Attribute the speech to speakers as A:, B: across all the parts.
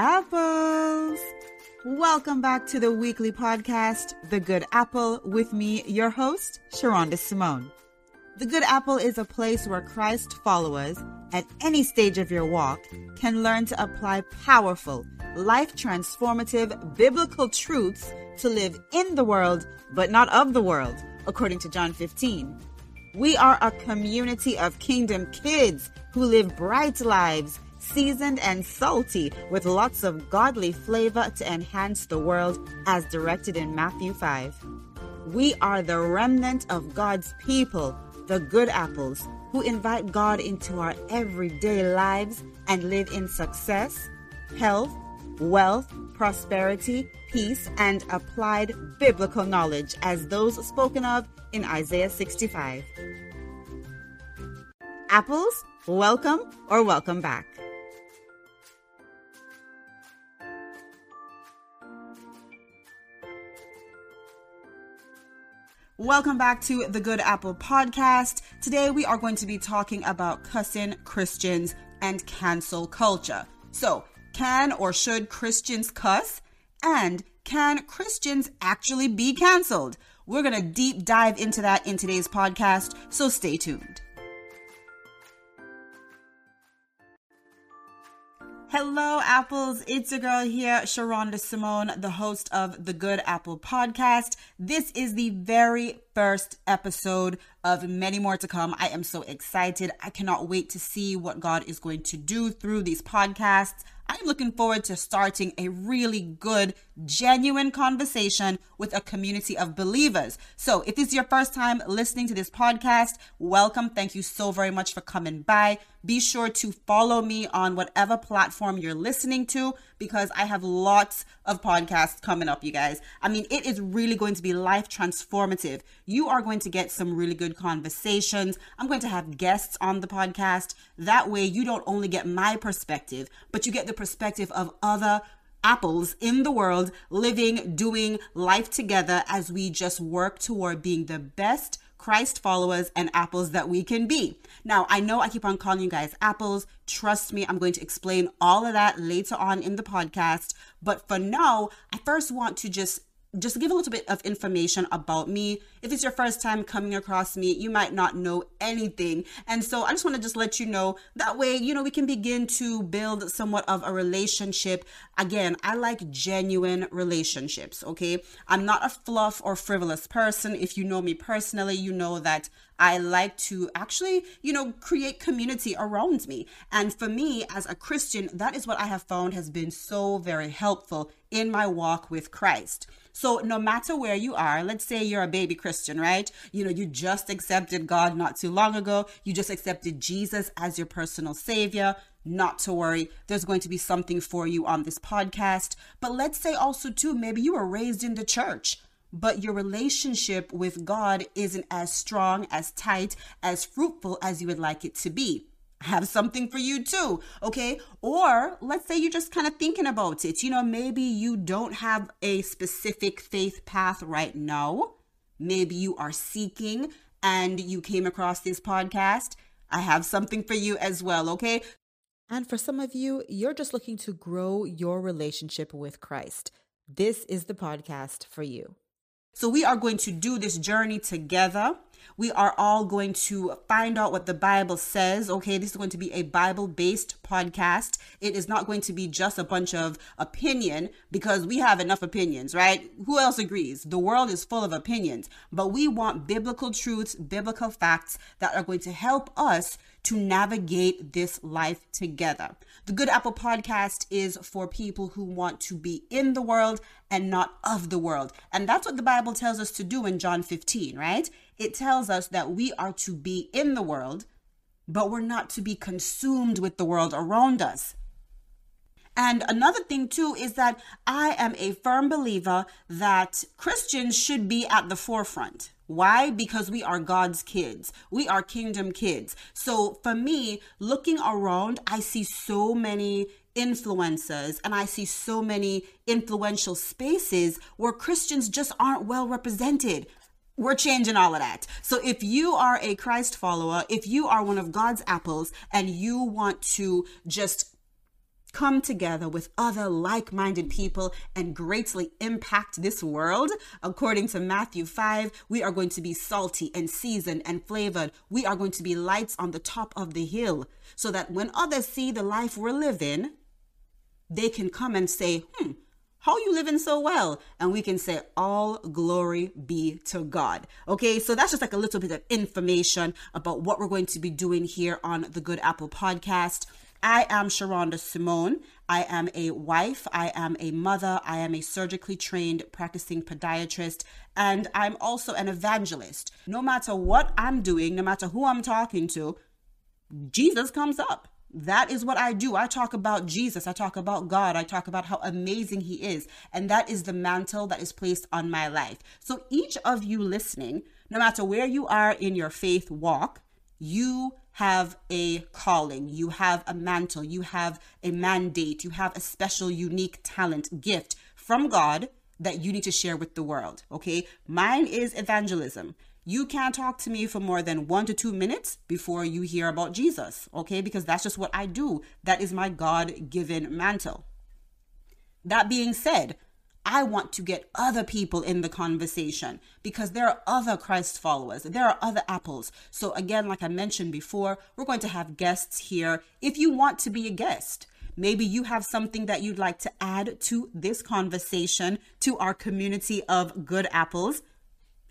A: apples. Welcome back to the weekly podcast, The Good Apple, with me, your host, Sherunda Simone. The Good Apple is a place where Christ followers, at any stage of your walk, can learn to apply powerful, life transformative biblical truths to live in the world, but not of the world, according to John 15. We are a community of kingdom kids who live bright lives seasoned and salty with lots of godly flavor to enhance the world as directed in Matthew 5. We are the remnant of God's people, the good apples, who invite God into our everyday lives and live in success, health, wealth, prosperity, peace, and applied biblical knowledge as those spoken of in Isaiah 65. Apples, welcome or welcome back. Welcome back to the Good Apple Podcast. Today we are going to be talking about cussing Christians and cancel culture. So, can or should Christians cuss? And can Christians actually be canceled? We're going to deep dive into that in today's podcast, so stay tuned. Hello, Apples. It's your girl here, Sherunda Simone, the host of the Good Apple Podcast. This is the very first episode of many more to come. I am so excited. I cannot wait to see what God is going to do through these podcasts. I'm looking forward to starting a really good, genuine conversation with a community of believers. So, if this is your first time listening to this podcast, welcome. Thank you so very much for coming by. Be sure to follow me on whatever platform you're listening to because I have lots of podcasts coming up, you guys. I mean, it is really going to be life transformative. You are going to get some really good conversations. I'm going to have guests on the podcast. That way, you don't only get my perspective, but you get the perspective of other apples in the world living, doing life together as we just work toward being the best Christ followers and apples that we can be. Now, I know I keep on calling you guys apples. Trust me, I'm going to explain all of that later on in the podcast. But for now, I first want to just just give a little bit of information about me. If it's your first time coming across me, you might not know anything. And so I just want to just let you know that way, you know, we can begin to build somewhat of a relationship. Again, I like genuine relationships, okay? I'm not a fluff or frivolous person. If you know me personally, you know that I like to actually, you know, create community around me. And for me as a Christian, that is what I have found has been so very helpful in my walk with Christ. So no matter where you are, let's say you're a baby Christian, right? You know, you just accepted God not too long ago. You just accepted Jesus as your personal savior. Not to worry, there's going to be something for you on this podcast. But let's say also, too, maybe you were raised in the church but your relationship with God isn't as strong, as tight, as fruitful as you would like it to be I have something for you too. Okay. Or let's say you're just kind of thinking about it. You know, maybe you don't have a specific faith path right now. Maybe you are seeking and you came across this podcast. I have something for you as well. Okay. And for some of you, you're just looking to grow your relationship with Christ. This is the podcast for you. So, we are going to do this journey together. We are all going to find out what the Bible says. Okay, this is going to be a Bible based podcast. It is not going to be just a bunch of opinion because we have enough opinions, right? Who else agrees? The world is full of opinions, but we want biblical truths, biblical facts that are going to help us to navigate this life together. The Good Apple podcast is for people who want to be in the world and not of the world. And that's what the Bible tells us to do in John 15, right? It tells us that we are to be in the world, but we're not to be consumed with the world around us. And another thing, too, is that I am a firm believer that Christians should be at the forefront. Why? Because we are God's kids. We are kingdom kids. So for me, looking around, I see so many influencers and I see so many influential spaces where Christians just aren't well represented. We're changing all of that. So if you are a Christ follower, if you are one of God's apples and you want to just come together with other like minded people and greatly impact this world. According to Matthew 5, we are going to be salty and seasoned and flavored. We are going to be lights on the top of the hill so that when others see the life we're living, they can come and say, hmm, how you living so well and we can say all glory be to god okay so that's just like a little bit of information about what we're going to be doing here on the good apple podcast I am Sherunda Simone. I am a wife, I am a mother, I am a surgically trained practicing podiatrist, and I'm also an evangelist. No matter what I'm doing, no matter who I'm talking to, Jesus comes up. That is what I do. I talk about Jesus. I talk about God. I talk about how amazing He is. And that is the mantle that is placed on my life. So each of you listening, no matter where you are in your faith walk, you have a calling, you have a mantle, you have a mandate, you have a special, unique talent, gift from God that you need to share with the world. Okay. Mine is evangelism. You can't talk to me for more than one to two minutes before you hear about Jesus. Okay. Because that's just what I do. That is my God given mantle. That being said, I want to get other people in the conversation because there are other Christ followers. There are other apples. So, again, like I mentioned before, we're going to have guests here. If you want to be a guest, maybe you have something that you'd like to add to this conversation, to our community of good apples,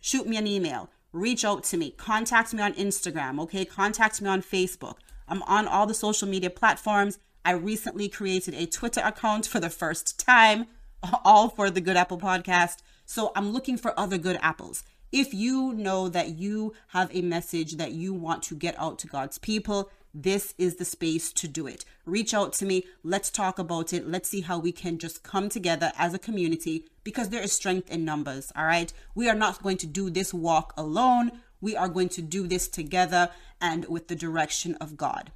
A: shoot me an email. Reach out to me. Contact me on Instagram, okay? Contact me on Facebook. I'm on all the social media platforms. I recently created a Twitter account for the first time all for the Good Apple podcast. So I'm looking for other good apples. If you know that you have a message that you want to get out to God's people, this is the space to do it. Reach out to me. Let's talk about it. Let's see how we can just come together as a community because there is strength in numbers. All right. We are not going to do this walk alone. We are going to do this together and with the direction of God.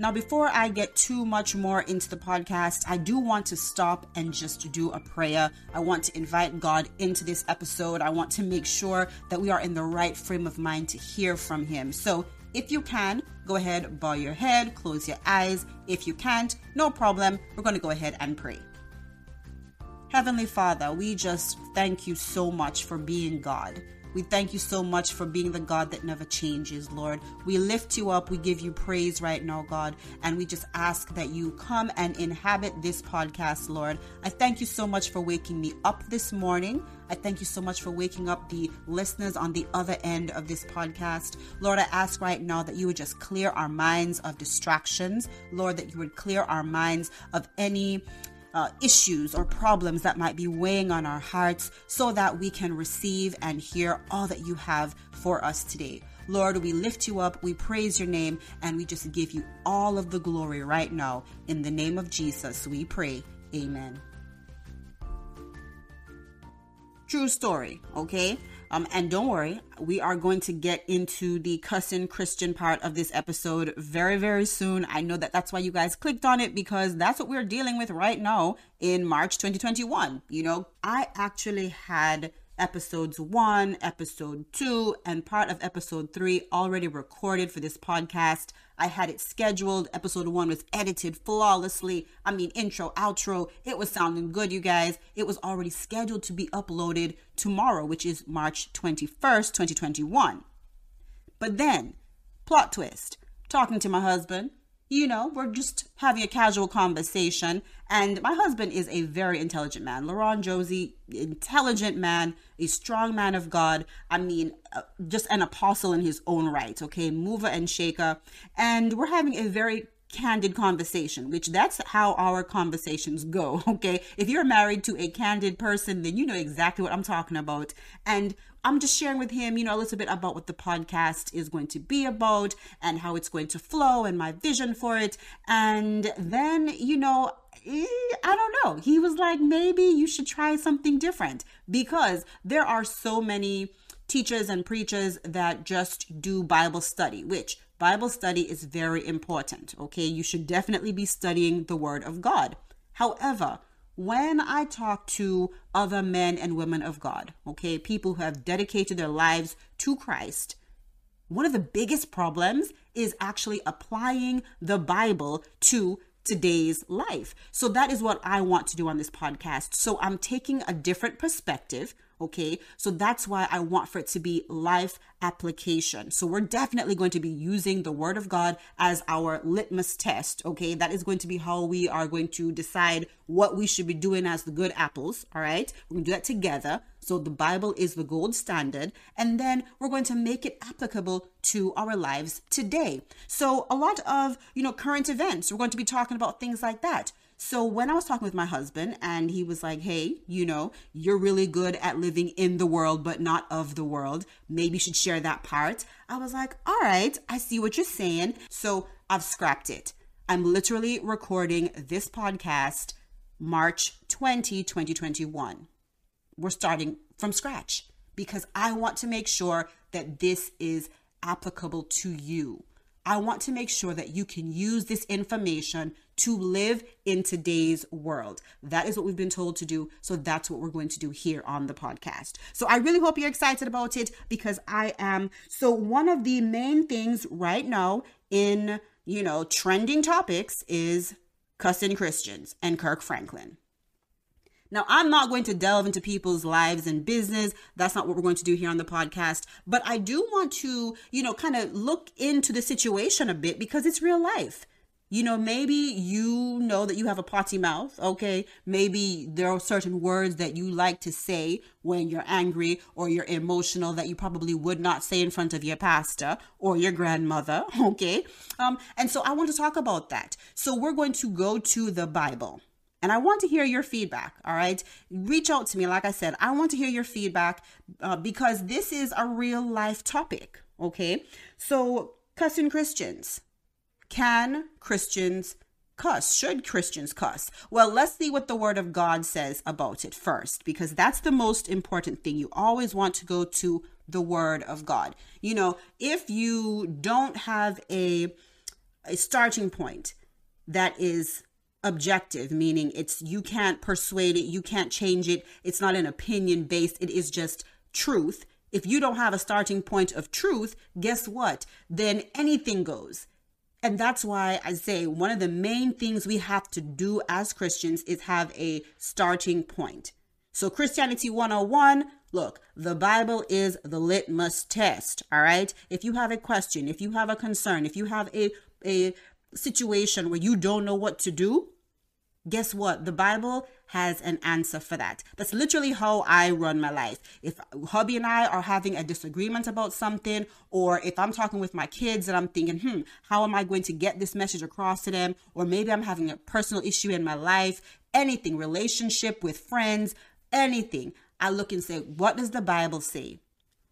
A: Now, before I get too much more into the podcast, I do want to stop and just do a prayer. I want to invite God into this episode. I want to make sure that we are in the right frame of mind to hear from Him. So, if you can, go ahead, bow your head, close your eyes. If you can't, no problem. We're going to go ahead and pray. Heavenly Father, we just thank you so much for being God. We thank you so much for being the God that never changes, Lord. We lift you up. We give you praise right now, God. And we just ask that you come and inhabit this podcast, Lord. I thank you so much for waking me up this morning. I thank you so much for waking up the listeners on the other end of this podcast. Lord, I ask right now that you would just clear our minds of distractions. Lord, that you would clear our minds of any uh, issues or problems that might be weighing on our hearts so that we can receive and hear all that you have for us today. Lord, we lift you up, we praise your name, and we just give you all of the glory right now. In the name of Jesus, we pray. Amen. True story, okay? Um, and don't worry, we are going to get into the cussing Christian part of this episode very, very soon. I know that that's why you guys clicked on it because that's what we're dealing with right now in March 2021. You know, I actually had episodes one, episode two, and part of episode three already recorded for this podcast. I had it scheduled. Episode one was edited flawlessly. I mean, intro, outro, it was sounding good, you guys. It was already scheduled to be uploaded tomorrow, which is March 21st, 2021. But then, plot twist, talking to my husband, you know, we're just having a casual conversation. And my husband is a very intelligent man. Laurent Josey, intelligent man, a strong man of God. I mean, uh, just an apostle in his own right, okay? Mover and shaker. And we're having a very candid conversation, which that's how our conversations go, okay? If you're married to a candid person, then you know exactly what I'm talking about. And I'm just sharing with him, you know, a little bit about what the podcast is going to be about and how it's going to flow and my vision for it. And then, you know, I don't know. He was like, maybe you should try something different because there are so many teachers and preachers that just do Bible study, which Bible study is very important. Okay. You should definitely be studying the Word of God. However, when I talk to other men and women of God, okay, people who have dedicated their lives to Christ, One of the biggest problems is actually applying the Bible to today's life. So that is what I want to do on this podcast. So I'm taking a different perspective Okay. So that's why I want for it to be life application. So we're definitely going to be using the word of God as our litmus test. Okay. That is going to be how we are going to decide what we should be doing as the good apples. All right. We're going to do that together. So the Bible is the gold standard. And then we're going to make it applicable to our lives today. So a lot of, you know, current events, we're going to be talking about things like that. So when I was talking with my husband and he was like, hey, you know, you're really good at living in the world, but not of the world. Maybe you should share that part. I was like, all right, I see what you're saying. So I've scrapped it. I'm literally recording this podcast March 20, 2021. We're starting from scratch because I want to make sure that this is applicable to you. I want to make sure that you can use this information to live in today's world. That is what we've been told to do. So that's what we're going to do here on the podcast. So I really hope you're excited about it because I am. So, one of the main things right now in, you know, trending topics is cussing Christians and Kirk Franklin. Now, I'm not going to delve into people's lives and business. That's not what we're going to do here on the podcast. But I do want to, you know, kind of look into the situation a bit because it's real life. You know, maybe you know that you have a potty mouth, okay? Maybe there are certain words that you like to say when you're angry or you're emotional that you probably would not say in front of your pastor or your grandmother, okay? Um, and so I want to talk about that. So we're going to go to the Bible. And I want to hear your feedback. All right. Reach out to me. Like I said, I want to hear your feedback uh, because this is a real life topic. Okay. So, cussing Christians. Can Christians cuss? Should Christians cuss? Well, let's see what the Word of God says about it first, because that's the most important thing. You always want to go to the Word of God. You know, if you don't have a, a starting point that is objective meaning it's you can't persuade it you can't change it it's not an opinion based it is just truth if you don't have a starting point of truth guess what then anything goes and that's why I say one of the main things we have to do as Christians is have a starting point. So, Christianity 101, look, the Bible is the litmus test. All right. If you have a question, if you have a concern, if you have a, a situation where you don't know what to do, guess what? The Bible has an answer for that. That's literally how I run my life. If hubby and I are having a disagreement about something, or if I'm talking with my kids and I'm thinking, hmm, how am I going to get this message across to them? Or maybe I'm having a personal issue in my life, anything, relationship with friends, anything. I look and say, what does the Bible say?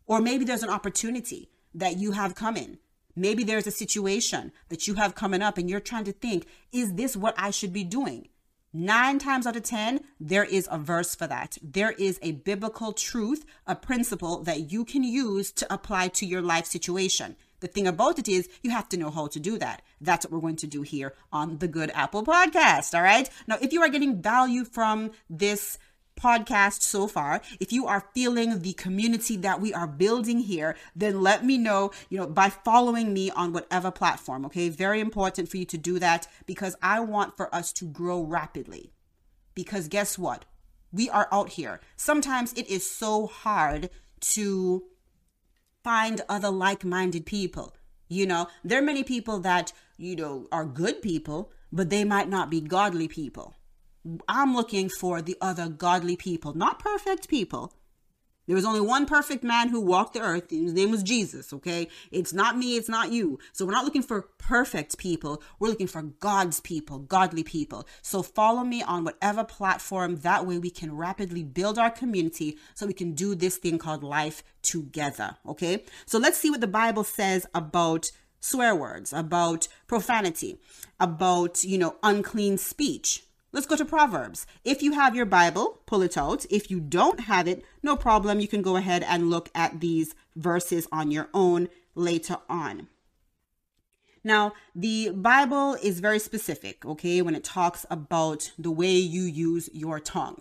A: Or maybe there's an opportunity that you have coming Maybe there's a situation that you have coming up and you're trying to think, is this what I should be doing? Nine times out of 10, there is a verse for that. There is a biblical truth, a principle that you can use to apply to your life situation. The thing about it is, you have to know how to do that. That's what we're going to do here on the Good Apple Podcast. All right. Now, if you are getting value from this podcast so far. If you are feeling the community that we are building here, then let me know, you know, by following me on whatever platform, okay? Very important for you to do that because I want for us to grow rapidly. Because guess what? We are out here. Sometimes it is so hard to find other like-minded people. You know, there are many people that, you know, are good people, but they might not be godly people I'm looking for the other godly people, not perfect people. There was only one perfect man who walked the earth. His name was Jesus, okay? It's not me, it's not you. So we're not looking for perfect people. We're looking for God's people, godly people. So follow me on whatever platform. That way we can rapidly build our community so we can do this thing called life together, okay? So let's see what the Bible says about swear words, about profanity, about, you know, unclean speech. Let's go to Proverbs. If you have your Bible, pull it out. If you don't have it, no problem. You can go ahead and look at these verses on your own later on. Now, the Bible is very specific, okay, when it talks about the way you use your tongue.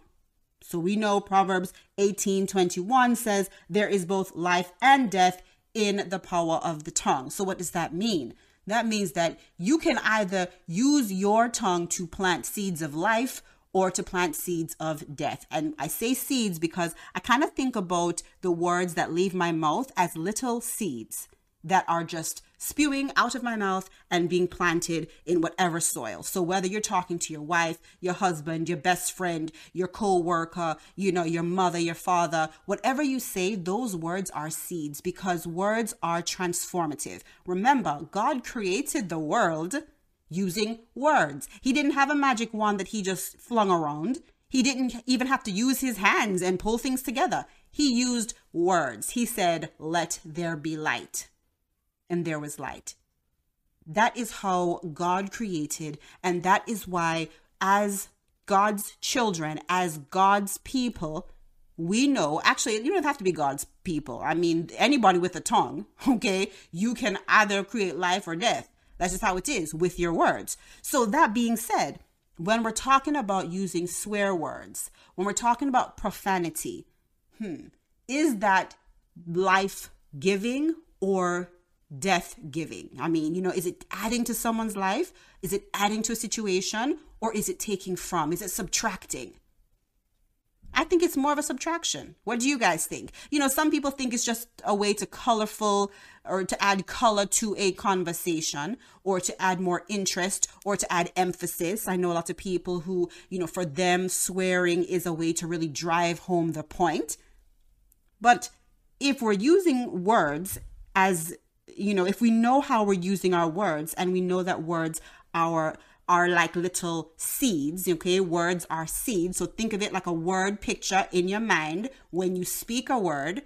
A: So we know Proverbs 18 21 says, There is both life and death in the power of the tongue. So, what does that mean? That means that you can either use your tongue to plant seeds of life or to plant seeds of death. And I say seeds because I kind of think about the words that leave my mouth as little seeds that are just spewing out of my mouth and being planted in whatever soil. So whether you're talking to your wife, your husband, your best friend, your co-worker, you know, your mother, your father, whatever you say, those words are seeds because words are transformative. Remember, God created the world using words. He didn't have a magic wand that he just flung around. He didn't even have to use his hands and pull things together. He used words. He said, "Let there be light." And there was light. That is how God created, and that is why, as God's children, as God's people, we know actually, you don't have to be God's people. I mean, anybody with a tongue, okay, you can either create life or death. That's just how it is with your words. So, that being said, when we're talking about using swear words, when we're talking about profanity, hmm, is that life giving or death giving? I mean, you know, is it adding to someone's life? Is it adding to a situation? Or is it taking from? Is it subtracting? I think it's more of a subtraction. What do you guys think? You know, some people think it's just a way to colorful or to add color to a conversation or to add more interest or to add emphasis. I know a lot of people who, you know, for them, swearing is a way to really drive home the point. But if we're using words as you know, if we know how we're using our words and we know that words are are like little seeds, okay? Words are seeds. So think of it like a word picture in your mind. When you speak a word,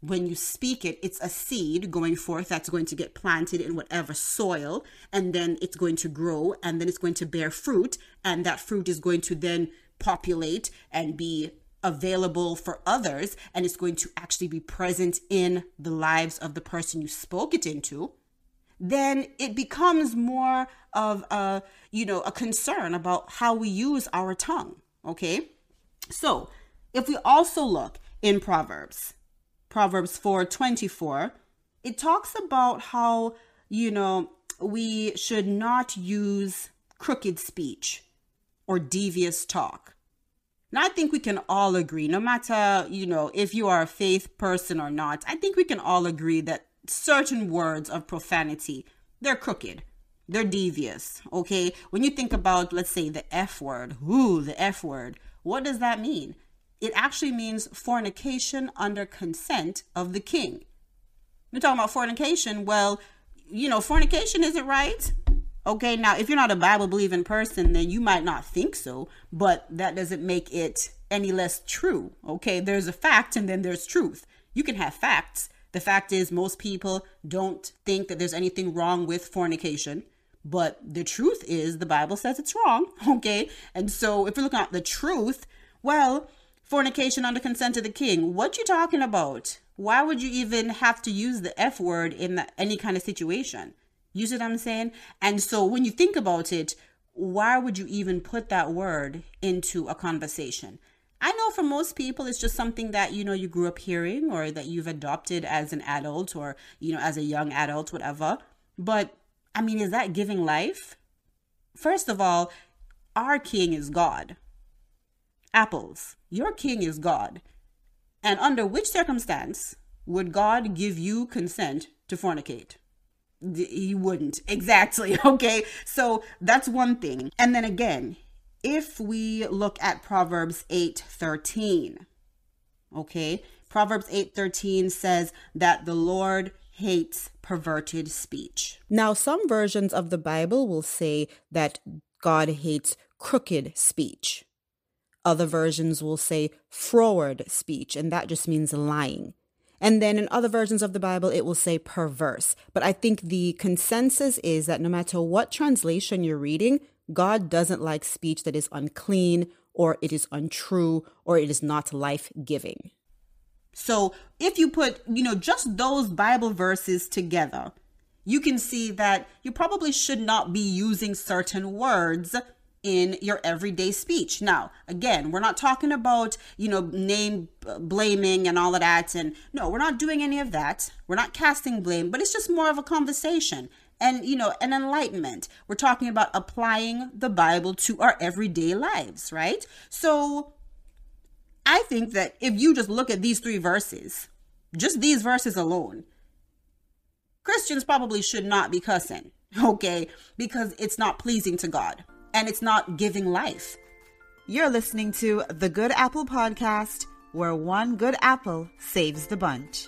A: when you speak it, it's a seed going forth that's going to get planted in whatever soil, and then it's going to grow, and then it's going to bear fruit, and that fruit is going to then populate and be available for others and it's going to actually be present in the lives of the person you spoke it into then it becomes more of a you know a concern about how we use our tongue okay? So if we also look in proverbs proverbs 4 24 it talks about how you know we should not use crooked speech or devious talk and I think we can all agree, no matter, you know, if you are a faith person or not, I think we can all agree that certain words of profanity, they're crooked. They're devious, okay? When you think about, let's say, the F word, ooh, the F word, what does that mean? It actually means fornication under consent of the king. We're talking about fornication. Well, you know, fornication isn't right. Okay, now if you're not a Bible believing person, then you might not think so, but that doesn't make it any less true. Okay, there's a fact and then there's truth. You can have facts. The fact is, most people don't think that there's anything wrong with fornication, but the truth is, the Bible says it's wrong. Okay, and so if you're looking at the truth, well, fornication under consent of the king, what you talking about? Why would you even have to use the F word in any kind of situation? You see what I'm saying? And so when you think about it, why would you even put that word into a conversation? I know for most people it's just something that you know you grew up hearing or that you've adopted as an adult or you know as a young adult whatever. But I mean is that giving life? First of all, our king is God. Apples, your king is God. And under which circumstance would God give you consent to fornicate? He wouldn't. Exactly okay? So that's one thing. And then again if we look at proverbs 8 13 okay? Proverbs 8 13 says that the lord hates perverted speech. Now some versions of the bible will say that god hates crooked speech. Other versions will say froward speech and that just means lying and then in other versions of the Bible, it will say perverse. But I think the consensus is that no matter what translation you're reading, God doesn't like speech that is unclean or it is untrue or it is not life giving. So if you put, you know, just those Bible verses together, you can see that you probably should not be using certain words in your everyday speech. Now, again, we're not talking about, you know, name blaming and all of that. And no, we're not doing any of that. We're not casting blame, but it's just more of a conversation and, you know, an enlightenment. We're talking about applying the Bible to our everyday lives, right? So I think that if you just look at these three verses, just these verses alone, Christians probably should not be cussing, okay? Because it's not pleasing to God and it's not giving life. You're listening to the Good Apple Podcast, where one good apple saves the bunch.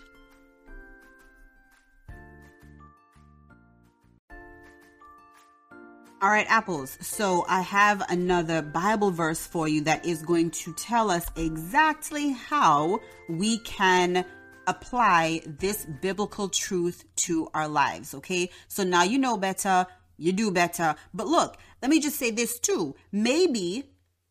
A: All right, apples. So I have another Bible verse for you that is going to tell us exactly how we can apply this biblical truth to our lives. Okay. So now you know better, you do better. But look, let me just say this too. Maybe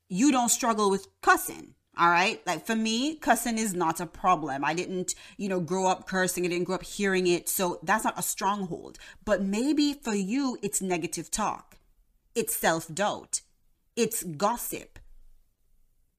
A: you don't struggle with cussing. All right. Like for me, cussing is not a problem. I didn't, you know, grow up cursing. I didn't grow up hearing it. So that's not a stronghold. But maybe for you, it's negative talk. It's self doubt. It's gossip.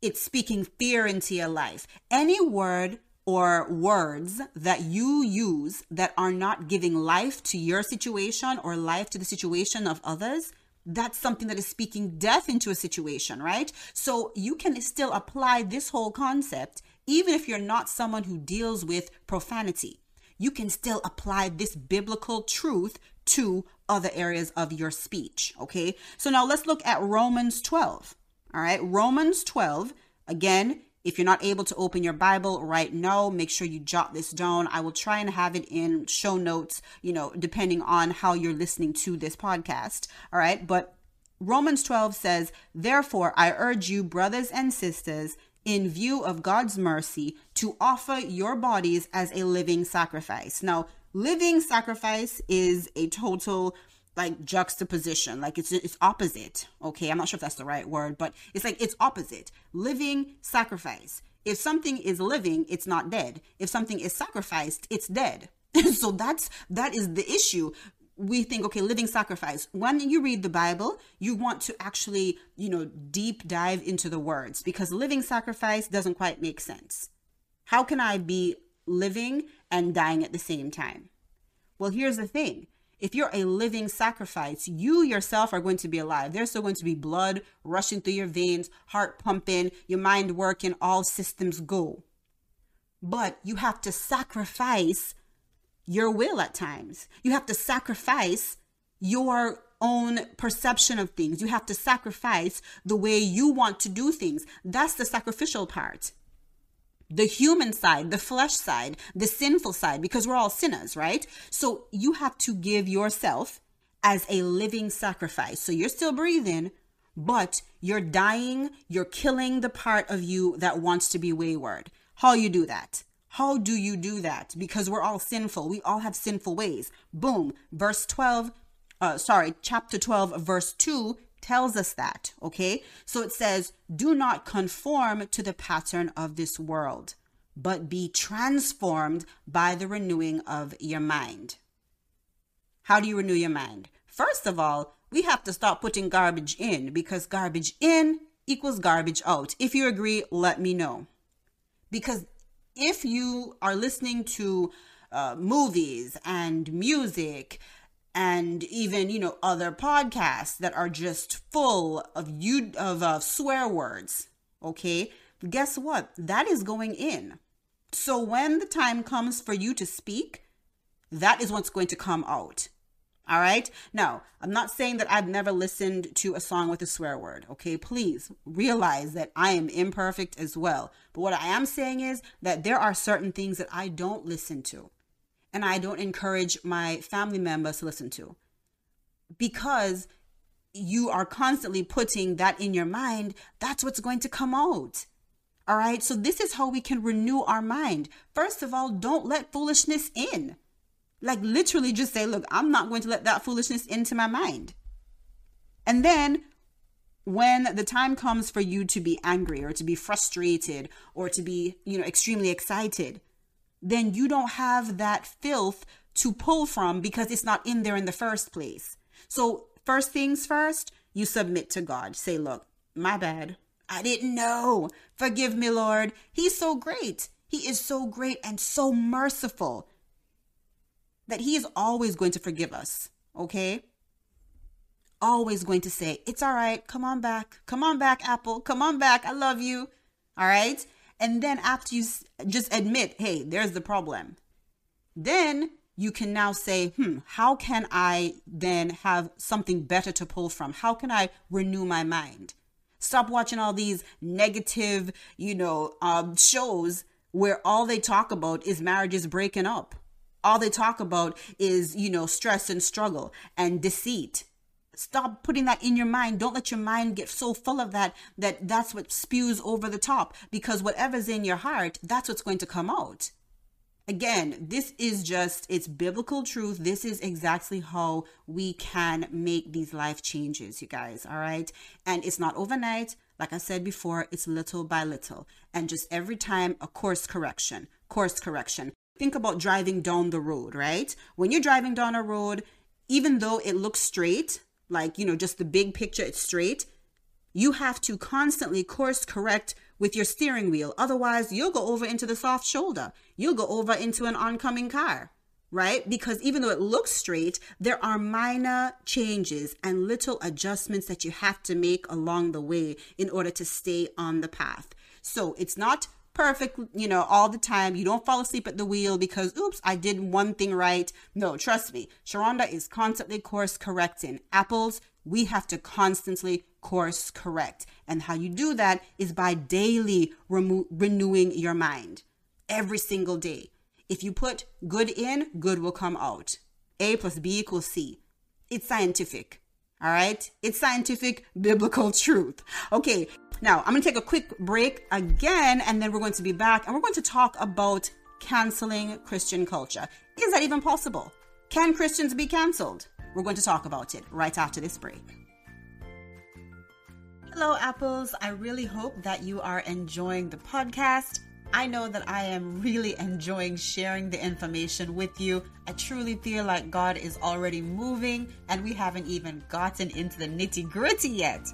A: It's speaking fear into your life. Any word or words that you use that are not giving life to your situation or life to the situation of others, that's something that is speaking death into a situation, right? So you can still apply this whole concept even if you're not someone who deals with profanity. You can still apply this biblical truth to other areas of your speech, okay? So now let's look at Romans 12. All right, Romans 12, again, if you're not able to open your Bible right now, make sure you jot this down. I will try and have it in show notes, you know, depending on how you're listening to this podcast. All right. But Romans 12 says, Therefore, I urge you, brothers and sisters, in view of God's mercy, to offer your bodies as a living sacrifice. Now, living sacrifice is a total like juxtaposition. Like it's it's opposite okay? I'm not sure if that's the right word but it's like it's opposite. Living sacrifice. If something is living it's not dead. If something is sacrificed it's dead. So that's that is the issue. We think okay living sacrifice. When you read the bible you want to actually you know deep dive into the words because living sacrifice doesn't quite make sense. How can i be living and dying at the same time? Well here's the thing if you're a living sacrifice, you yourself are going to be alive. There's still going to be blood rushing through your veins, heart pumping, your mind working, all systems go. But you have to sacrifice your will at times. You have to sacrifice your own perception of things. You have to sacrifice the way you want to do things. That's the sacrificial part the human side, the flesh side, the sinful side, because we're all sinners, right? So you have to give yourself as a living sacrifice. So you're still breathing, but you're dying, you're killing the part of you that wants to be wayward. How you do that? How do you do that? Because we're all sinful. We all have sinful ways. Boom. Verse 12, uh, sorry, chapter 12, verse 2 tells us that, okay? So it says, do not conform to the pattern of this world, but be transformed by the renewing of your mind. How do you renew your mind? First of all, we have to stop putting garbage in because garbage in equals garbage out. If you agree, let me know. Because if you are listening to uh, movies and music and even you know other podcasts that are just full of you of uh, swear words okay? Guess what? That is going in. So when the time comes for you to speak that is what's going to come out all right? Now i'm not saying that i've never listened to a song with a swear word okay? Please realize that i am imperfect as well. But what i am saying is that there are certain things that i don't listen to and I don't encourage my family members to listen to because you are constantly putting that in your mind, that's what's going to come out. All right. So, this is how we can renew our mind. First of all, don't let foolishness in. Like, literally, just say, look, I'm not going to let that foolishness into my mind. And then, when the time comes for you to be angry or to be frustrated or to be, you know, extremely excited, then you don't have that filth to pull from because it's not in there in the first place. So, first things first, you submit to God. Say, look, my bad. I didn't know. Forgive me, Lord. He's so great. He is so great and so merciful that He is always going to forgive us, okay? Always going to say, It's all right. Come on back. Come on back, Apple. Come on back. I love you. All right? And then after you just admit, Hey, there's the problem, then you can now say, hmm, how can I then have something better to pull from? How can I renew my mind? Stop watching all these negative, you know, um, shows where all they talk about is marriages breaking up. All they talk about is, you know, stress and struggle and deceit. Stop putting that in your mind. Don't let your mind get so full of that that that's what spews over the top because whatever's in your heart, that's what's going to come out. Again, this is just, it's biblical truth. This is exactly how we can make these life changes, you guys. All right. And it's not overnight. Like I said before, it's little by little. And just every time a course correction, course correction. Think about driving down the road, right? When you're driving down a road, even though it looks straight, like, you know, just the big picture, it's straight, you have to constantly course correct with your steering wheel. Otherwise, you'll go over into the soft shoulder. You'll go over into an oncoming car, right? Because even though it looks straight, there are minor changes and little adjustments that you have to make along the way in order to stay on the path. So it's not perfect, you know, all the time. You don't fall asleep at the wheel because, oops, I did one thing right. No, trust me, Sherunda is constantly course correcting. Apples, we have to constantly course correct. And how you do that is by daily remo- renewing your mind every single day. If you put good in, good will come out. A plus B equals C. It's scientific. All right? It's scientific biblical truth. Okay, now I'm going to take a quick break again, and then we're going to be back and we're going to talk about canceling Christian culture. Is that even possible? Can Christians be canceled? We're going to talk about it right after this break. Hello, Apples. I really hope that you are enjoying the podcast. I know that I am really enjoying sharing the information with you. I truly feel like God is already moving and we haven't even gotten into the nitty gritty yet.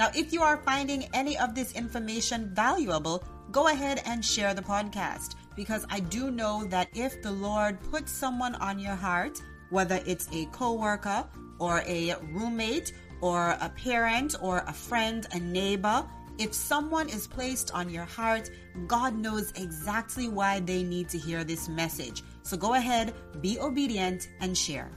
A: Now, if you are finding any of this information valuable, go ahead and share the podcast because I do know that if the Lord puts someone on your heart, whether it's a coworker or a roommate or a parent or a friend, a neighbor, if someone is placed on your heart, God knows exactly why they need to hear this message. So go ahead, be obedient, and share.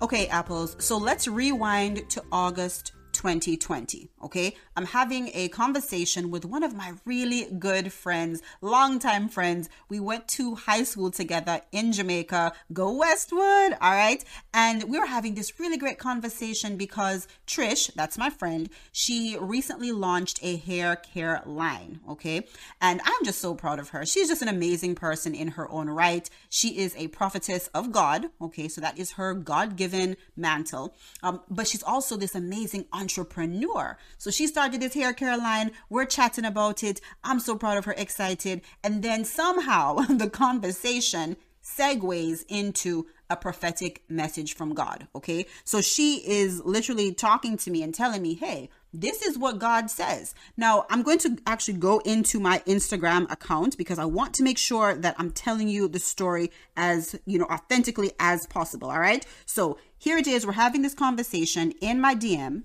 A: Okay, apples, so let's rewind to August 2020. Okay. I'm having a conversation with one of my really good friends, longtime friends. We went to high school together in Jamaica. Go Westwood. All right. And we were having this really great conversation because Trish, that's my friend, she recently launched a hair care line. Okay. And I'm just so proud of her. She's just an amazing person in her own right. She is a prophetess of God. Okay. So that is her God given mantle. Um, but she's also this amazing entrepreneur entrepreneur. So she started this hair care line. We're chatting about it. I'm so proud of her, excited. And then somehow the conversation segues into a prophetic message from God. Okay. So she is literally talking to me and telling me, hey, this is what God says. Now, I'm going to actually go into my Instagram account because I want to make sure that I'm telling you the story as, you know, authentically as possible. All right. So here it is. We're having this conversation in my DM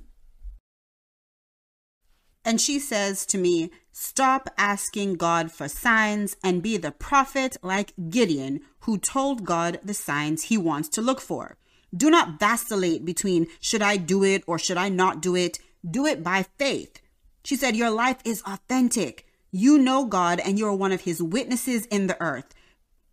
A: and she says to me, Stop asking God for signs and be the prophet like Gideon, who told God the signs he wants to look for. Do not vacillate between should I do it or should I not do it. Do it by faith. She said, Your life is authentic. You know God and you're one of his witnesses in the earth.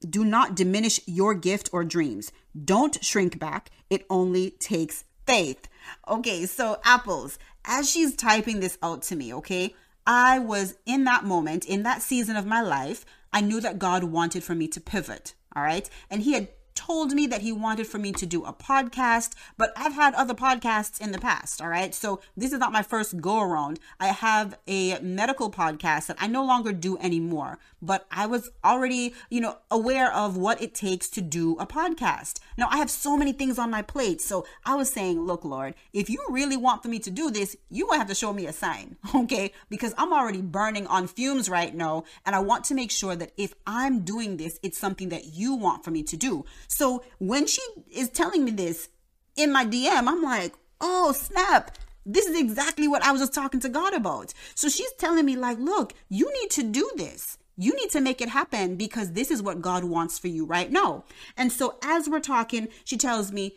A: Do not diminish your gift or dreams. Don't shrink back. It only takes faith. Okay, so apples as she's typing this out to me, okay, I was in that moment, in that season of my life, I knew that God wanted for me to pivot, all right? And He had told me that he wanted for me to do a podcast, but I've had other podcasts in the past, all right? So this is not my first go around. I have a medical podcast that I no longer do anymore, but I was already, you know, aware of what it takes to do a podcast. Now, I have so many things on my plate. So I was saying, look, Lord, if you really want for me to do this, you to have to show me a sign, okay? Because I'm already burning on fumes right now. And I want to make sure that if I'm doing this, it's something that you want for me to do. So when she is telling me this in my DM, I'm like, oh, snap. This is exactly what I was just talking to God about. So she's telling me, like, look, you need to do this. You need to make it happen because this is what God wants for you right now. And so as we're talking, she tells me,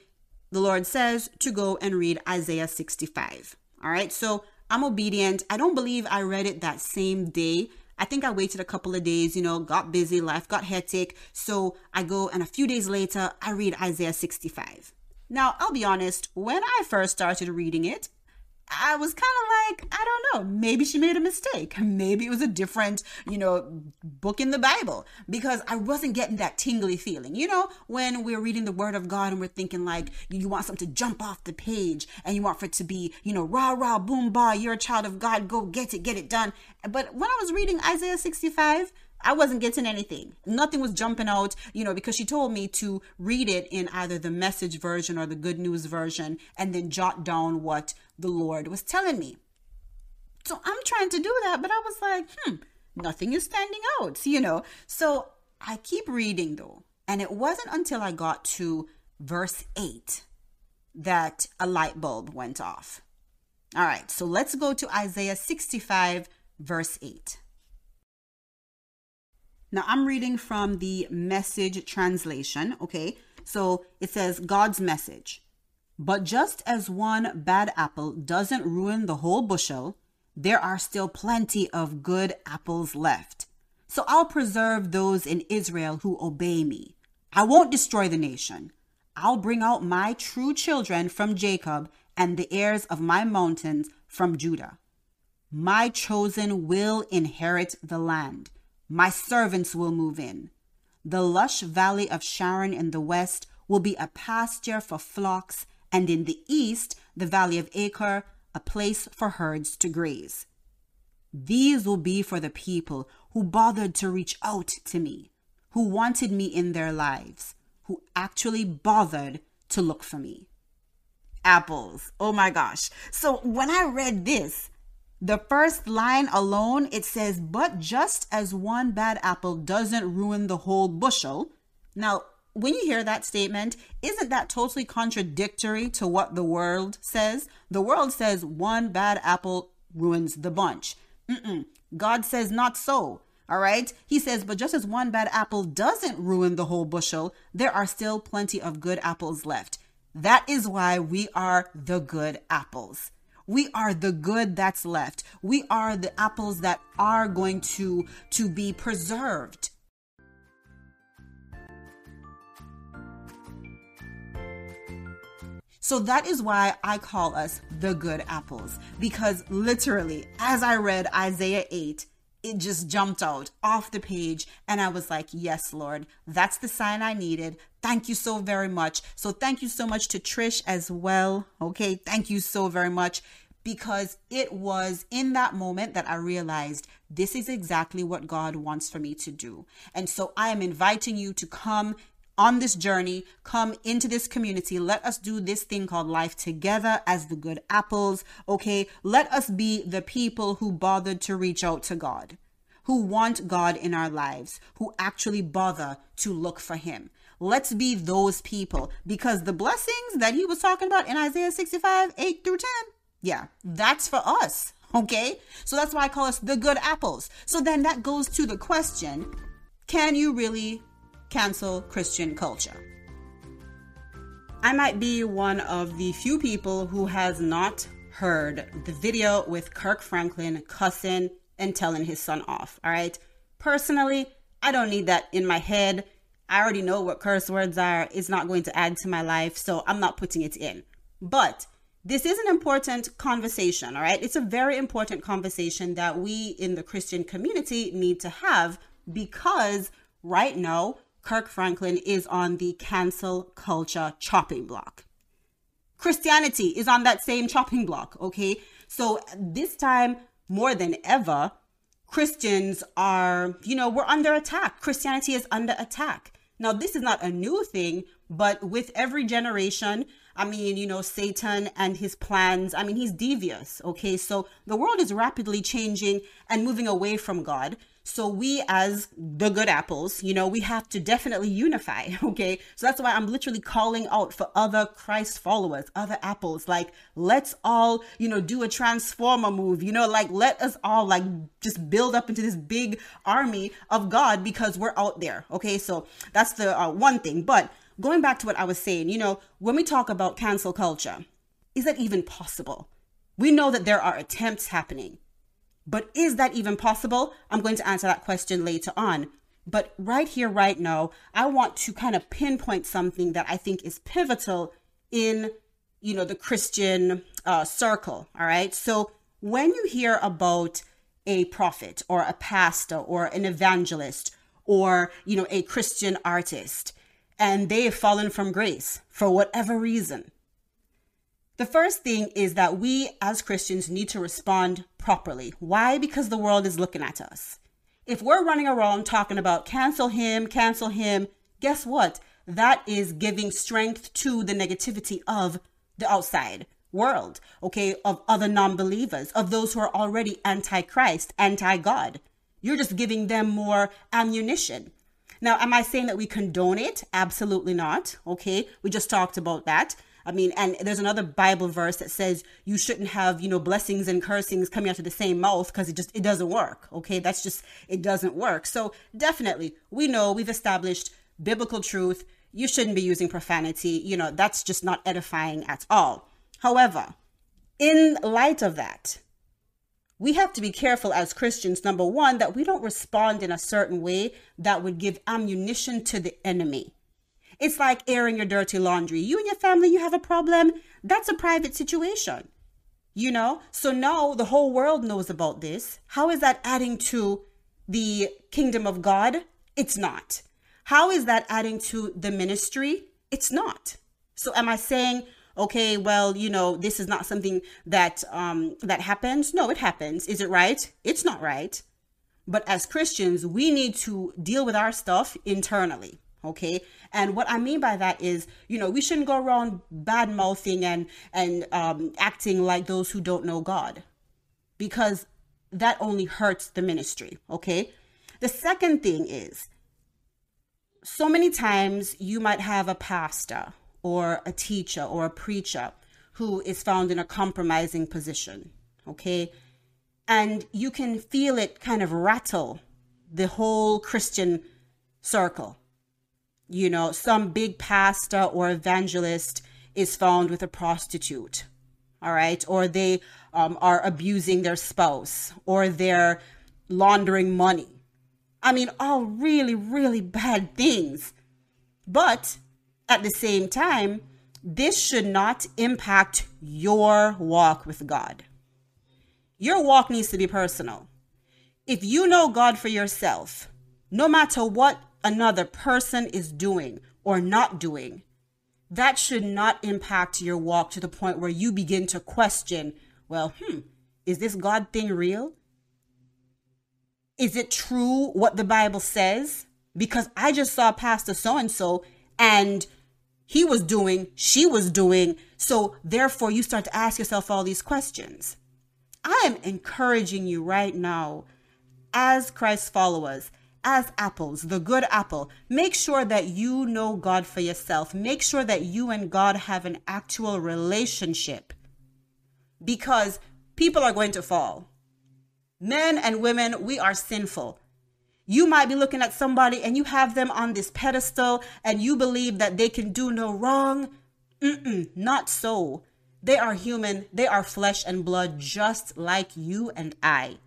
A: the Lord says to go and read Isaiah 65. All right. So I'm obedient. I don't believe I read it that same day. I think I waited a couple of days, you know, got busy, life got hectic. So I go and a few days later, I read Isaiah 65. Now, I'll be honest, when I first started reading it, I was kind of like, I don't know, maybe she made a mistake. Maybe it was a different, you know, book in the Bible because I wasn't getting that tingly feeling. You know, when we're reading the Word of God and we're thinking like you want something to jump off the page and you want for it to be, you know, rah, rah, boom, bah, you're a child of God, go get it, get it done. But when I was reading Isaiah 65, I wasn't getting anything. Nothing was jumping out, you know, because she told me to read it in either the message version or the good news version and then jot down what the Lord was telling me. So I'm trying to do that, but I was like, hmm, nothing is standing out, you know. So I keep reading though. And it wasn't until I got to verse 8 that a light bulb went off. All right, so let's go to Isaiah 65, verse 8. Now I'm reading from the message translation, okay? So it says God's message. But just as one bad apple doesn't ruin the whole bushel, there are still plenty of good apples left. So I'll preserve those in Israel who obey me. I won't destroy the nation. I'll bring out my true children from Jacob and the heirs of my mountains from Judah. My chosen will inherit the land my servants will move in. The lush valley of Sharon in the west will be a pasture for flocks, and in the east, the valley of Achor, a place for herds to graze. These will be for the people who bothered to reach out to me, who wanted me in their lives, who actually bothered to look for me. Apples. Oh my gosh. So when I read this, the first line alone, it says, But just as one bad apple doesn't ruin the whole bushel. Now, when you hear that statement, isn't that totally contradictory to what the world says? The world says one bad apple ruins the bunch. Mm-mm. God says not so. All right. He says, but just as one bad apple doesn't ruin the whole bushel, there are still plenty of good apples left. That is why we are the good apples. We are the good that's left. We are the apples that are going to, to be preserved. So that is why I call us the good apples. Because literally, as I read Isaiah 8, it just jumped out off the page. And I was like, yes, Lord, that's the sign I needed. Thank you so very much. So thank you so much to Trish as well. Okay. Thank you so very much because it was in that moment that I realized this is exactly what God wants for me to do. And so I am inviting you to come on this journey, come into this community. Let us do this thing called life together as the good apples. Okay. Let us be the people who bothered to reach out to God, who want God in our lives, who actually bother to look for Him. Let's be those people because the blessings that He was talking about in Isaiah 65, 8 through 10, yeah, that's for us. Okay. So that's why I call us the good apples. So then that goes to the question can you really cancel Christian culture. I might be one of the few people who has not heard the video with Kirk Franklin cussing and telling his son off. All right. Personally, I don't need that in my head. I already know what curse words are. It's not going to add to my life, so I'm not putting it in. But this is an important conversation, all right? It's a very important conversation that we in the Christian community need to have because right now Kirk Franklin is on the cancel culture chopping block. Christianity is on that same chopping block, okay? So this time, more than ever, Christians are, you know, we're under attack. Christianity is under attack. Now, this is not a new thing, but with every generation, I mean, you know, Satan and his plans, I mean, he's devious, okay? So the world is rapidly changing and moving away from God. So we as the good apples, you know, we have to definitely unify, okay? So that's why I'm literally calling out for other Christ followers, other apples. Like, let's all, you know, do a transformer move, you know, like let us all like just build up into this big army of God because we're out there, okay? So that's the uh, one thing. But going back to what I was saying, you know, when we talk about cancel culture, is that even possible? We know that there are attempts happening. But is that even possible? I'm going to answer that question later on. But right here, right now, I want to kind of pinpoint something that I think is pivotal in, you know, the Christian uh, circle. All right. So when you hear about a prophet or a pastor or an evangelist or, you know, a Christian artist and they have fallen from grace for whatever reason, the first thing is that we as Christians need to respond properly. Why? Because the world is looking at us. If we're running around talking about cancel him, cancel him, guess what? That is giving strength to the negativity of the outside world, okay, of other non believers, of those who are already anti Christ, anti God. You're just giving them more ammunition. Now, am I saying that we condone it? Absolutely not, okay? We just talked about that. I mean, and there's another Bible verse that says you shouldn't have, you know, blessings and cursings coming out of the same mouth because it just it doesn't work. Okay, that's just it doesn't work. So definitely, we know we've established biblical truth. You shouldn't be using profanity. You know, that's just not edifying at all. However, in light of that, we have to be careful as Christians, number one, that we don't respond in a certain way that would give ammunition to the enemy. It's like airing your dirty laundry. You and your family, you have a problem. That's a private situation. You know? So now the whole world knows about this. How is that adding to the kingdom of God? It's not. How is that adding to the ministry? It's not. So am I saying, okay, well, you know, this is not something that um that happens? No, it happens. Is it right? It's not right. But as Christians, we need to deal with our stuff internally okay? And what i mean by that is you know we shouldn't go around bad mouthing and and um, acting like those who don't know god because that only hurts the ministry okay? The second thing is so many times you might have a pastor or a teacher or a preacher who is found in a compromising position okay? And you can feel it kind of rattle the whole christian circle you know, some big pastor or evangelist is found with a prostitute, all right, or they um, are abusing their spouse, or they're laundering money. I mean, all really, really bad things. But at the same time, this should not impact your walk with God. Your walk needs to be personal. If you know God for yourself, no matter what another person is doing or not doing, that should not impact your walk to the point where you begin to question, well, hmm, is this God thing real? Is it true what the Bible says? Because I just saw Pastor so and so and he was doing, she was doing. So therefore, you start to ask yourself all these questions. I am encouraging you right now, as Christ followers, as apples, the good apple, make sure that you know God for yourself. Make sure that you and God have an actual relationship because people are going to fall. Men and women, we are sinful. You might be looking at somebody and you have them on this pedestal and you believe that they can do no wrong. Mm-mm, not so. They are human, they are flesh and blood, just like you and I.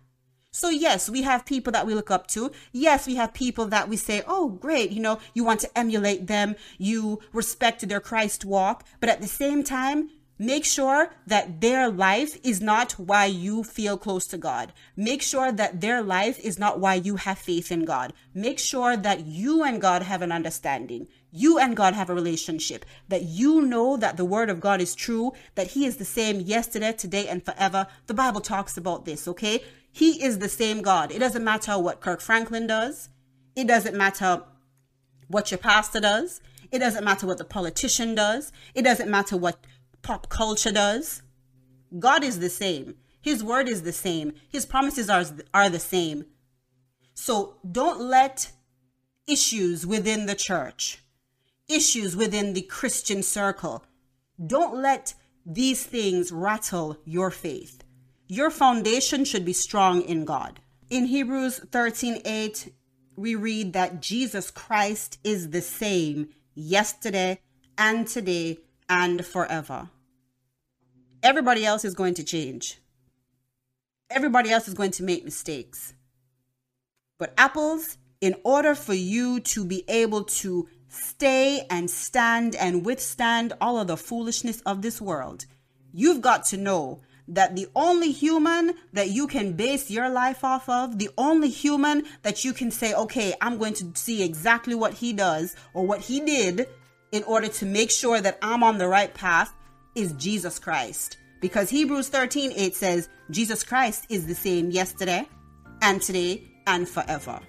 A: So, yes, we have people that we look up to. Yes, we have people that we say, oh, great, you know, you want to emulate them, you respect their Christ walk. But at the same time, Make sure that their life is not why you feel close to God. Make sure that their life is not why you have faith in God. Make sure that you and God have an understanding. You and God have a relationship. That you know that the word of God is true, that He is the same yesterday, today, and forever. The Bible talks about this, okay? He is the same God. It doesn't matter what Kirk Franklin does. It doesn't matter what your pastor does. It doesn't matter what the politician does. It doesn't matter what pop culture does. God is the same. His word is the same. His promises are, are the same. So don't let issues within the church, issues within the Christian circle, don't let these things rattle your faith. Your foundation should be strong in God. In Hebrews 13 8, we read that Jesus Christ is the same yesterday and today and forever. Everybody else is going to change. Everybody else is going to make mistakes. But apples, in order for you to be able to stay and stand and withstand all of the foolishness of this world, you've got to know that the only human that you can base your life off of, the only human that you can say, okay, I'm going to see exactly what he does or what he did in order to make sure that I'm on the right path is Jesus Christ. Because Hebrews 13 8 says, Jesus Christ is the same yesterday and today and forever.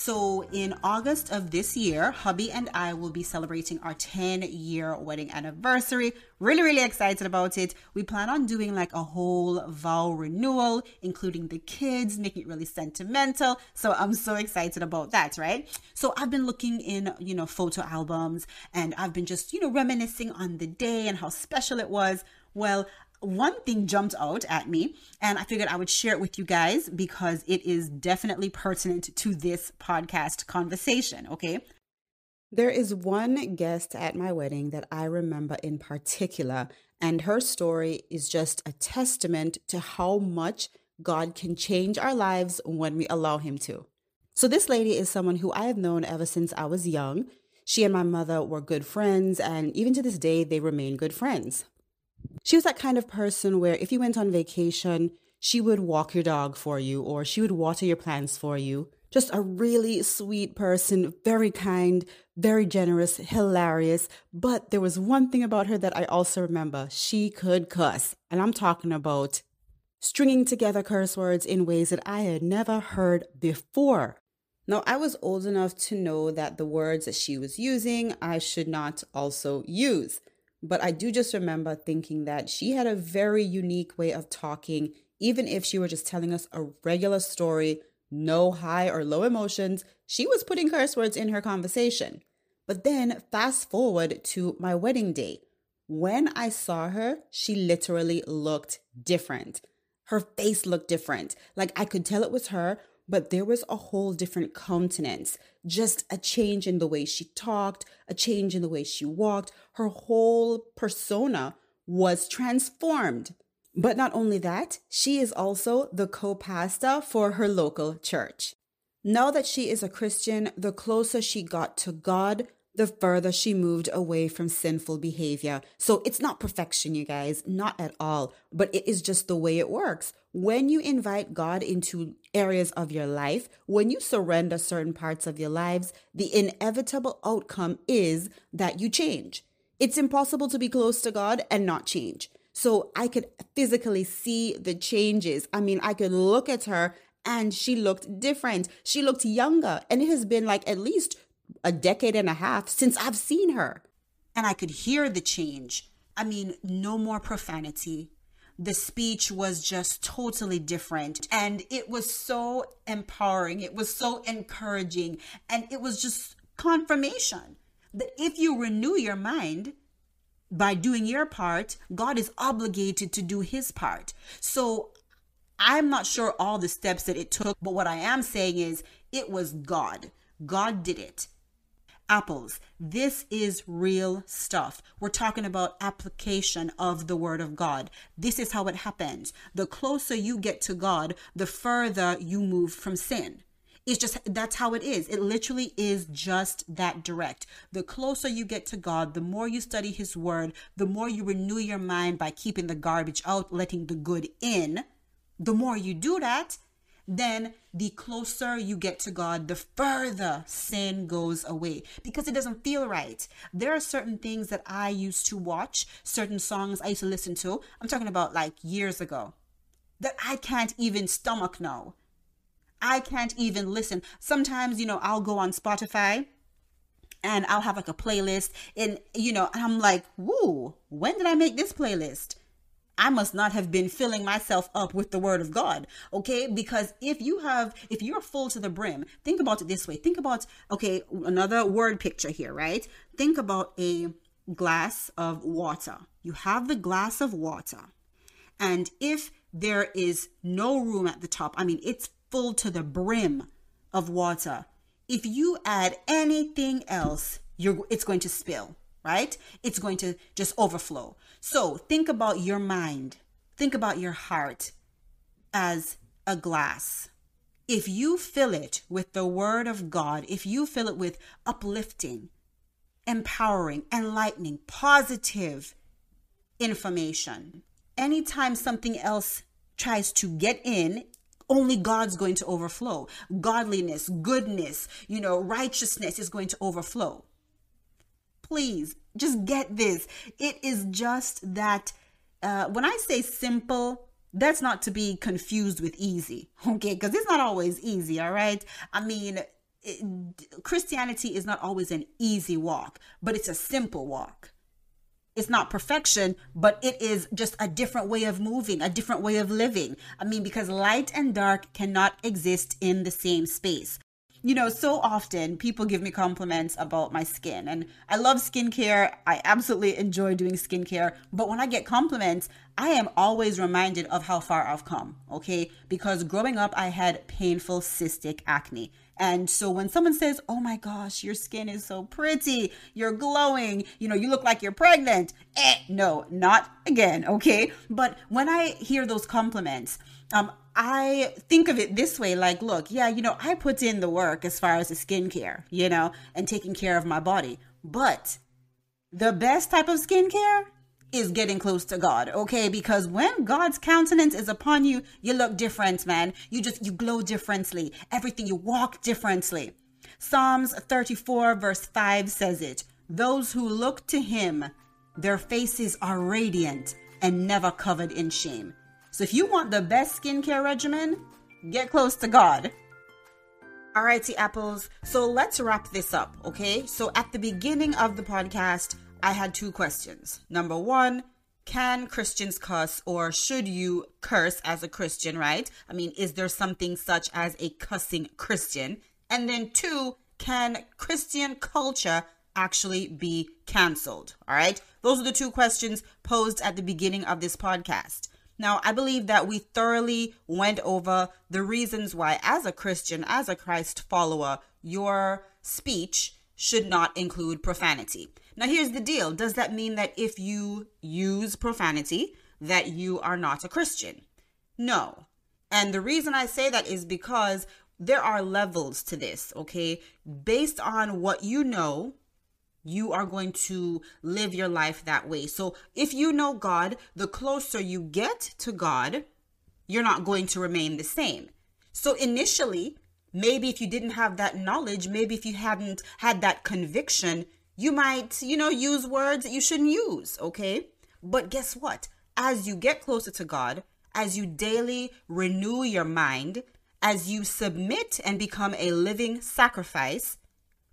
A: So, in August of this year, hubby and I will be celebrating our 10 year wedding anniversary. Really, really excited about it. We plan on doing like a whole vow renewal, including the kids, making it really sentimental. So, I'm so excited about that, right? So, I've been looking in, you know, photo albums and I've been just, you know, reminiscing on the day and how special it was. Well, one thing jumped out at me and I figured I would share it with you guys because it is definitely pertinent to this podcast conversation, okay? There is one guest at my wedding that I remember in particular, and her story is just a testament to how much God can change our lives when we allow Him to. So, this lady is someone who I have known ever since I was young. She and my mother were good friends, and even to this day, they remain good friends. She was that kind of person where if you went on vacation, she would walk your dog for you or she would water your plants for you. Just a really sweet person, very kind, very generous, hilarious. But there was one thing about her that I also remember. She could cuss. And I'm talking about stringing together curse words in ways that I had never heard before. Now, I was old enough to know that the words that she was using, I should not also use. But I do just remember thinking that she had a very unique way of talking, even if she were just telling us a regular story, no high or low emotions, she was putting curse words in her conversation. But then fast forward to my wedding day. When I saw her, she literally looked different. Her face looked different. Like I could tell it was her, but there was a whole different countenance, just a change in the way she talked, a change in the way she walked. Her whole persona was transformed. But not only that, she is also the co pastor for her local church. Now that she is a Christian, the closer she got to God, the further she moved away from sinful behavior. So it's not perfection, you guys, not at all, but it is just the way it works. When you invite God into areas of your life, when you surrender certain parts of your lives, the inevitable outcome is that you change. It's impossible to be close to God and not change. So I could physically see the changes. I mean, I could look at her and she looked different. She looked younger. And it has been like at least a decade and a half since I've seen her. And I could hear the change. I mean, no more profanity. The speech was just totally different. And it was so empowering. It was so encouraging. And it was just confirmation that if you renew your mind, by doing your part, God is obligated to do his part. So I'm not sure all the steps that it took, but what I am saying is it was God. God did it apples. This is real stuff. We're talking about application of the word of God. This is how it happens. The closer you get to God, the further you move from sin. It's just that's how it is. It literally is just that direct. The closer you get to God, the more you study His Word, the more you renew your mind by keeping the garbage out, letting the good in. The more you do that, then the closer you get to God, the further sin goes away because it doesn't feel right. There are certain things that I used to watch, certain songs I used to listen to. I'm talking about like years ago that I can't even stomach now. I can't even listen. Sometimes, you know, I'll go on Spotify and I'll have like a playlist and you know, I'm like, "Woo, when did I make this playlist?" I must not have been filling myself up with the word of God. Okay? Because if you have, if you're full to the brim, think about it this way. Think about, okay, another word picture here, right? Think about a glass of water. You have the glass of water. And if there is no room at the top, I mean, it's full to the brim of water. If you add anything else, you're, it's going to spill right? It's going to just overflow. So think about your mind, think about your heart as a glass. If you fill it with the word of God, if you fill it with uplifting, empowering, enlightening, positive information, anytime something else tries to get in, only God's going to overflow. Godliness, goodness, you know, righteousness is going to overflow. Please just get this. It is just that uh, when I say simple, that's not to be confused with easy, okay? Because it's not always easy, all right? I mean, it, Christianity is not always an easy walk, but it's a simple walk. It's not perfection, but it is just a different way of moving, a different way of living. I mean, because light and dark cannot exist in the same space you know, so often people give me compliments about my skin, and I love skincare. I absolutely enjoy doing skincare. But when I get compliments, I am always reminded of how far I've come, okay? Because growing up, I had painful cystic acne. And so when someone says, Oh my gosh, your skin is so pretty, you're glowing, you know, you look like you're pregnant, eh, no, not again, okay? But when I hear those compliments, um, I think of it this way like, look, yeah, you know, I put in the work as far as the skincare, you know, and taking care of my body. But the best type of skincare is getting close to God, okay? Because when God's countenance is upon you, you look different, man. You just, you glow differently. Everything, you walk differently. Psalms 34, verse 5 says it Those who look to him, their faces are radiant and never covered in shame. So if you want the best skincare regimen, get close to God. Alrighty, apples. So let's wrap this up, okay? So at the beginning of the podcast, I had two questions. Number one, can Christians cuss or should you curse as a Christian, right? I mean, is there something such as a cussing Christian? And then two, can Christian culture actually be canceled? All right. Those are the two questions posed at the beginning of this podcast. Now, I believe that we thoroughly went over the reasons why, as a Christian, as a Christ follower, your speech should not include profanity. Now, here's the deal Does that mean that if you use profanity, that you are not a Christian? No. And the reason I say that is because there are levels to this, okay? Based on what you know, you are going to live your life that way. So if you know God, the closer you get to God, you're not going to remain the same. So initially, maybe if you didn't have that knowledge, maybe if you hadn't had that conviction, you might, you know, use words that you shouldn't use, okay? But guess what? As you get closer to God, as you daily renew your mind, as you submit and become a living sacrifice,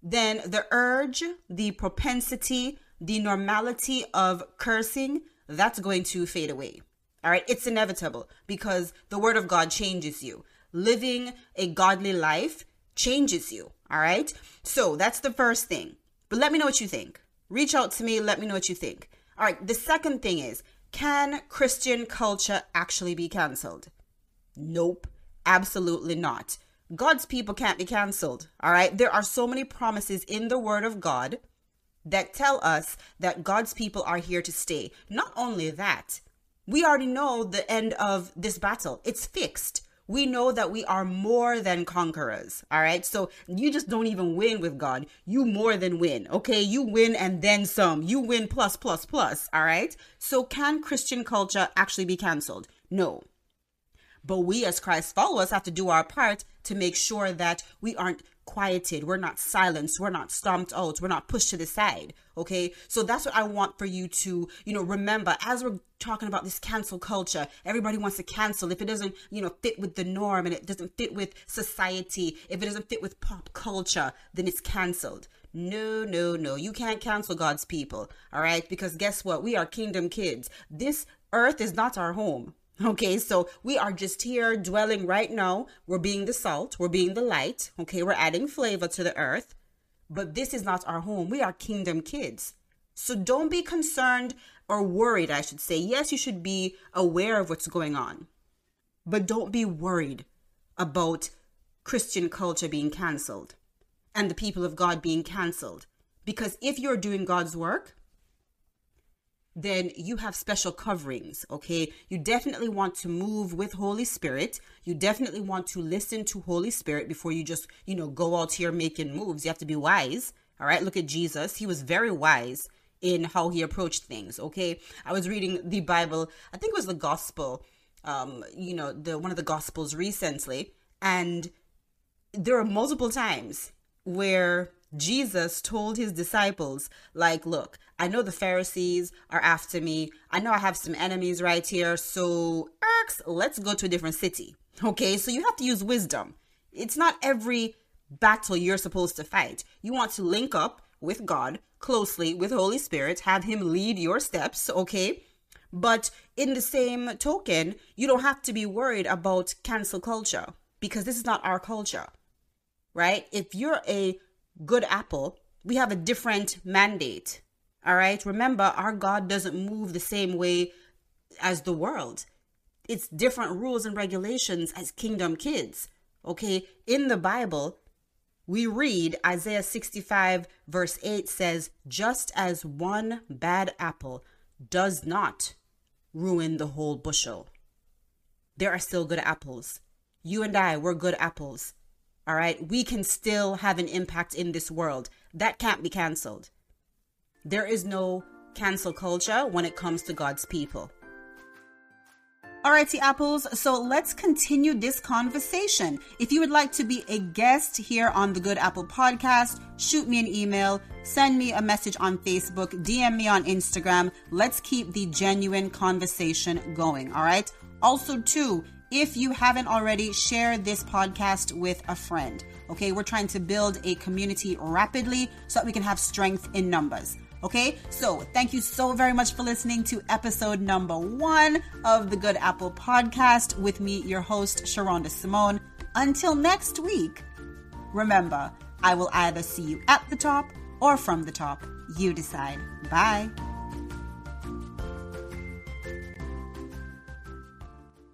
A: then the urge, the propensity, the normality of cursing, that's going to fade away. All right, it's inevitable because the word of God changes you. Living a godly life changes you. All right, so that's the first thing. But let me know what you think. Reach out to me, let me know what you think. All right, the second thing is can Christian culture actually be canceled? Nope, absolutely not. God's people can't be canceled. All right. There are so many promises in the word of God that tell us that God's people are here to stay. Not only that, we already know the end of this battle, it's fixed. we know that we are more than conquerors. All right. So you just don't even win with God. You more than win. Okay. You win and then some. You win plus, plus, plus. All right. So can Christian culture actually be canceled? No. But we as Christ followers have to do our part to make sure that we aren't quieted, we're not silenced, we're not stomped out, we're not pushed to the side. Okay. So that's what I want for you to, you know, remember as we're talking about this cancel culture. Everybody wants to cancel. If it doesn't, you know, fit with the norm and it doesn't fit with society, if it doesn't fit with pop culture, then it's canceled. No, no, no. You can't cancel God's people. All right. Because guess what? We are kingdom kids. This earth is not our home. Okay, so we are just here dwelling right now. We're being the salt, we're being the light. Okay, we're adding flavor to the earth. But this is not our home. We are kingdom kids. So don't be concerned or worried, I should say. Yes, you should be aware of what's going on, but don't be worried about Christian culture being canceled and the people of God being canceled. Because if you're doing God's work, then you have special coverings, okay? You definitely want to move with Holy Spirit. You definitely want to listen to Holy Spirit before you just, you know, go out here making moves. You have to be wise, all right? Look at Jesus. He was very wise in how he approached things, okay? I was reading the Bible, I think it was the gospel, um, you know, the one of the gospels recently, and there are multiple times where Jesus told his disciples, like, look, I know the Pharisees are after me. I know I have some enemies right here. So, Erks, let's go to a different city. Okay, so you have to use wisdom. It's not every battle you're supposed to fight. You want to link up with God closely with Holy Spirit, have him lead your steps, okay? But in the same token, you don't have to be worried about cancel culture because this is not our culture. Right? If you're a good apple, we have a different mandate. All right. Remember, our God doesn't move the same way as the world. It's different rules and regulations as kingdom kids. Okay. In the Bible, we read Isaiah 65, verse 8 says, Just as one bad apple does not ruin the whole bushel, there are still good apples. You and I, we're good apples. All right. We can still have an impact in this world. That can't be canceled. There is no cancel culture when it comes to God's people. Alrighty, Apples. So let's continue this conversation. If you would like to be a guest here on the Good Apple podcast, shoot me an email, send me a message on Facebook, DM me on Instagram. Let's keep the genuine conversation going. All right. Also, too, if you haven't already, share this podcast with a friend. Okay, we're trying to build a community rapidly so that we can have strength in numbers. Okay, so thank you so very much for listening to episode number one of the Good Apple podcast with me, your host, Sherunda Simone. Until next week, remember, I will either see you at the top or from the top. You decide. Bye.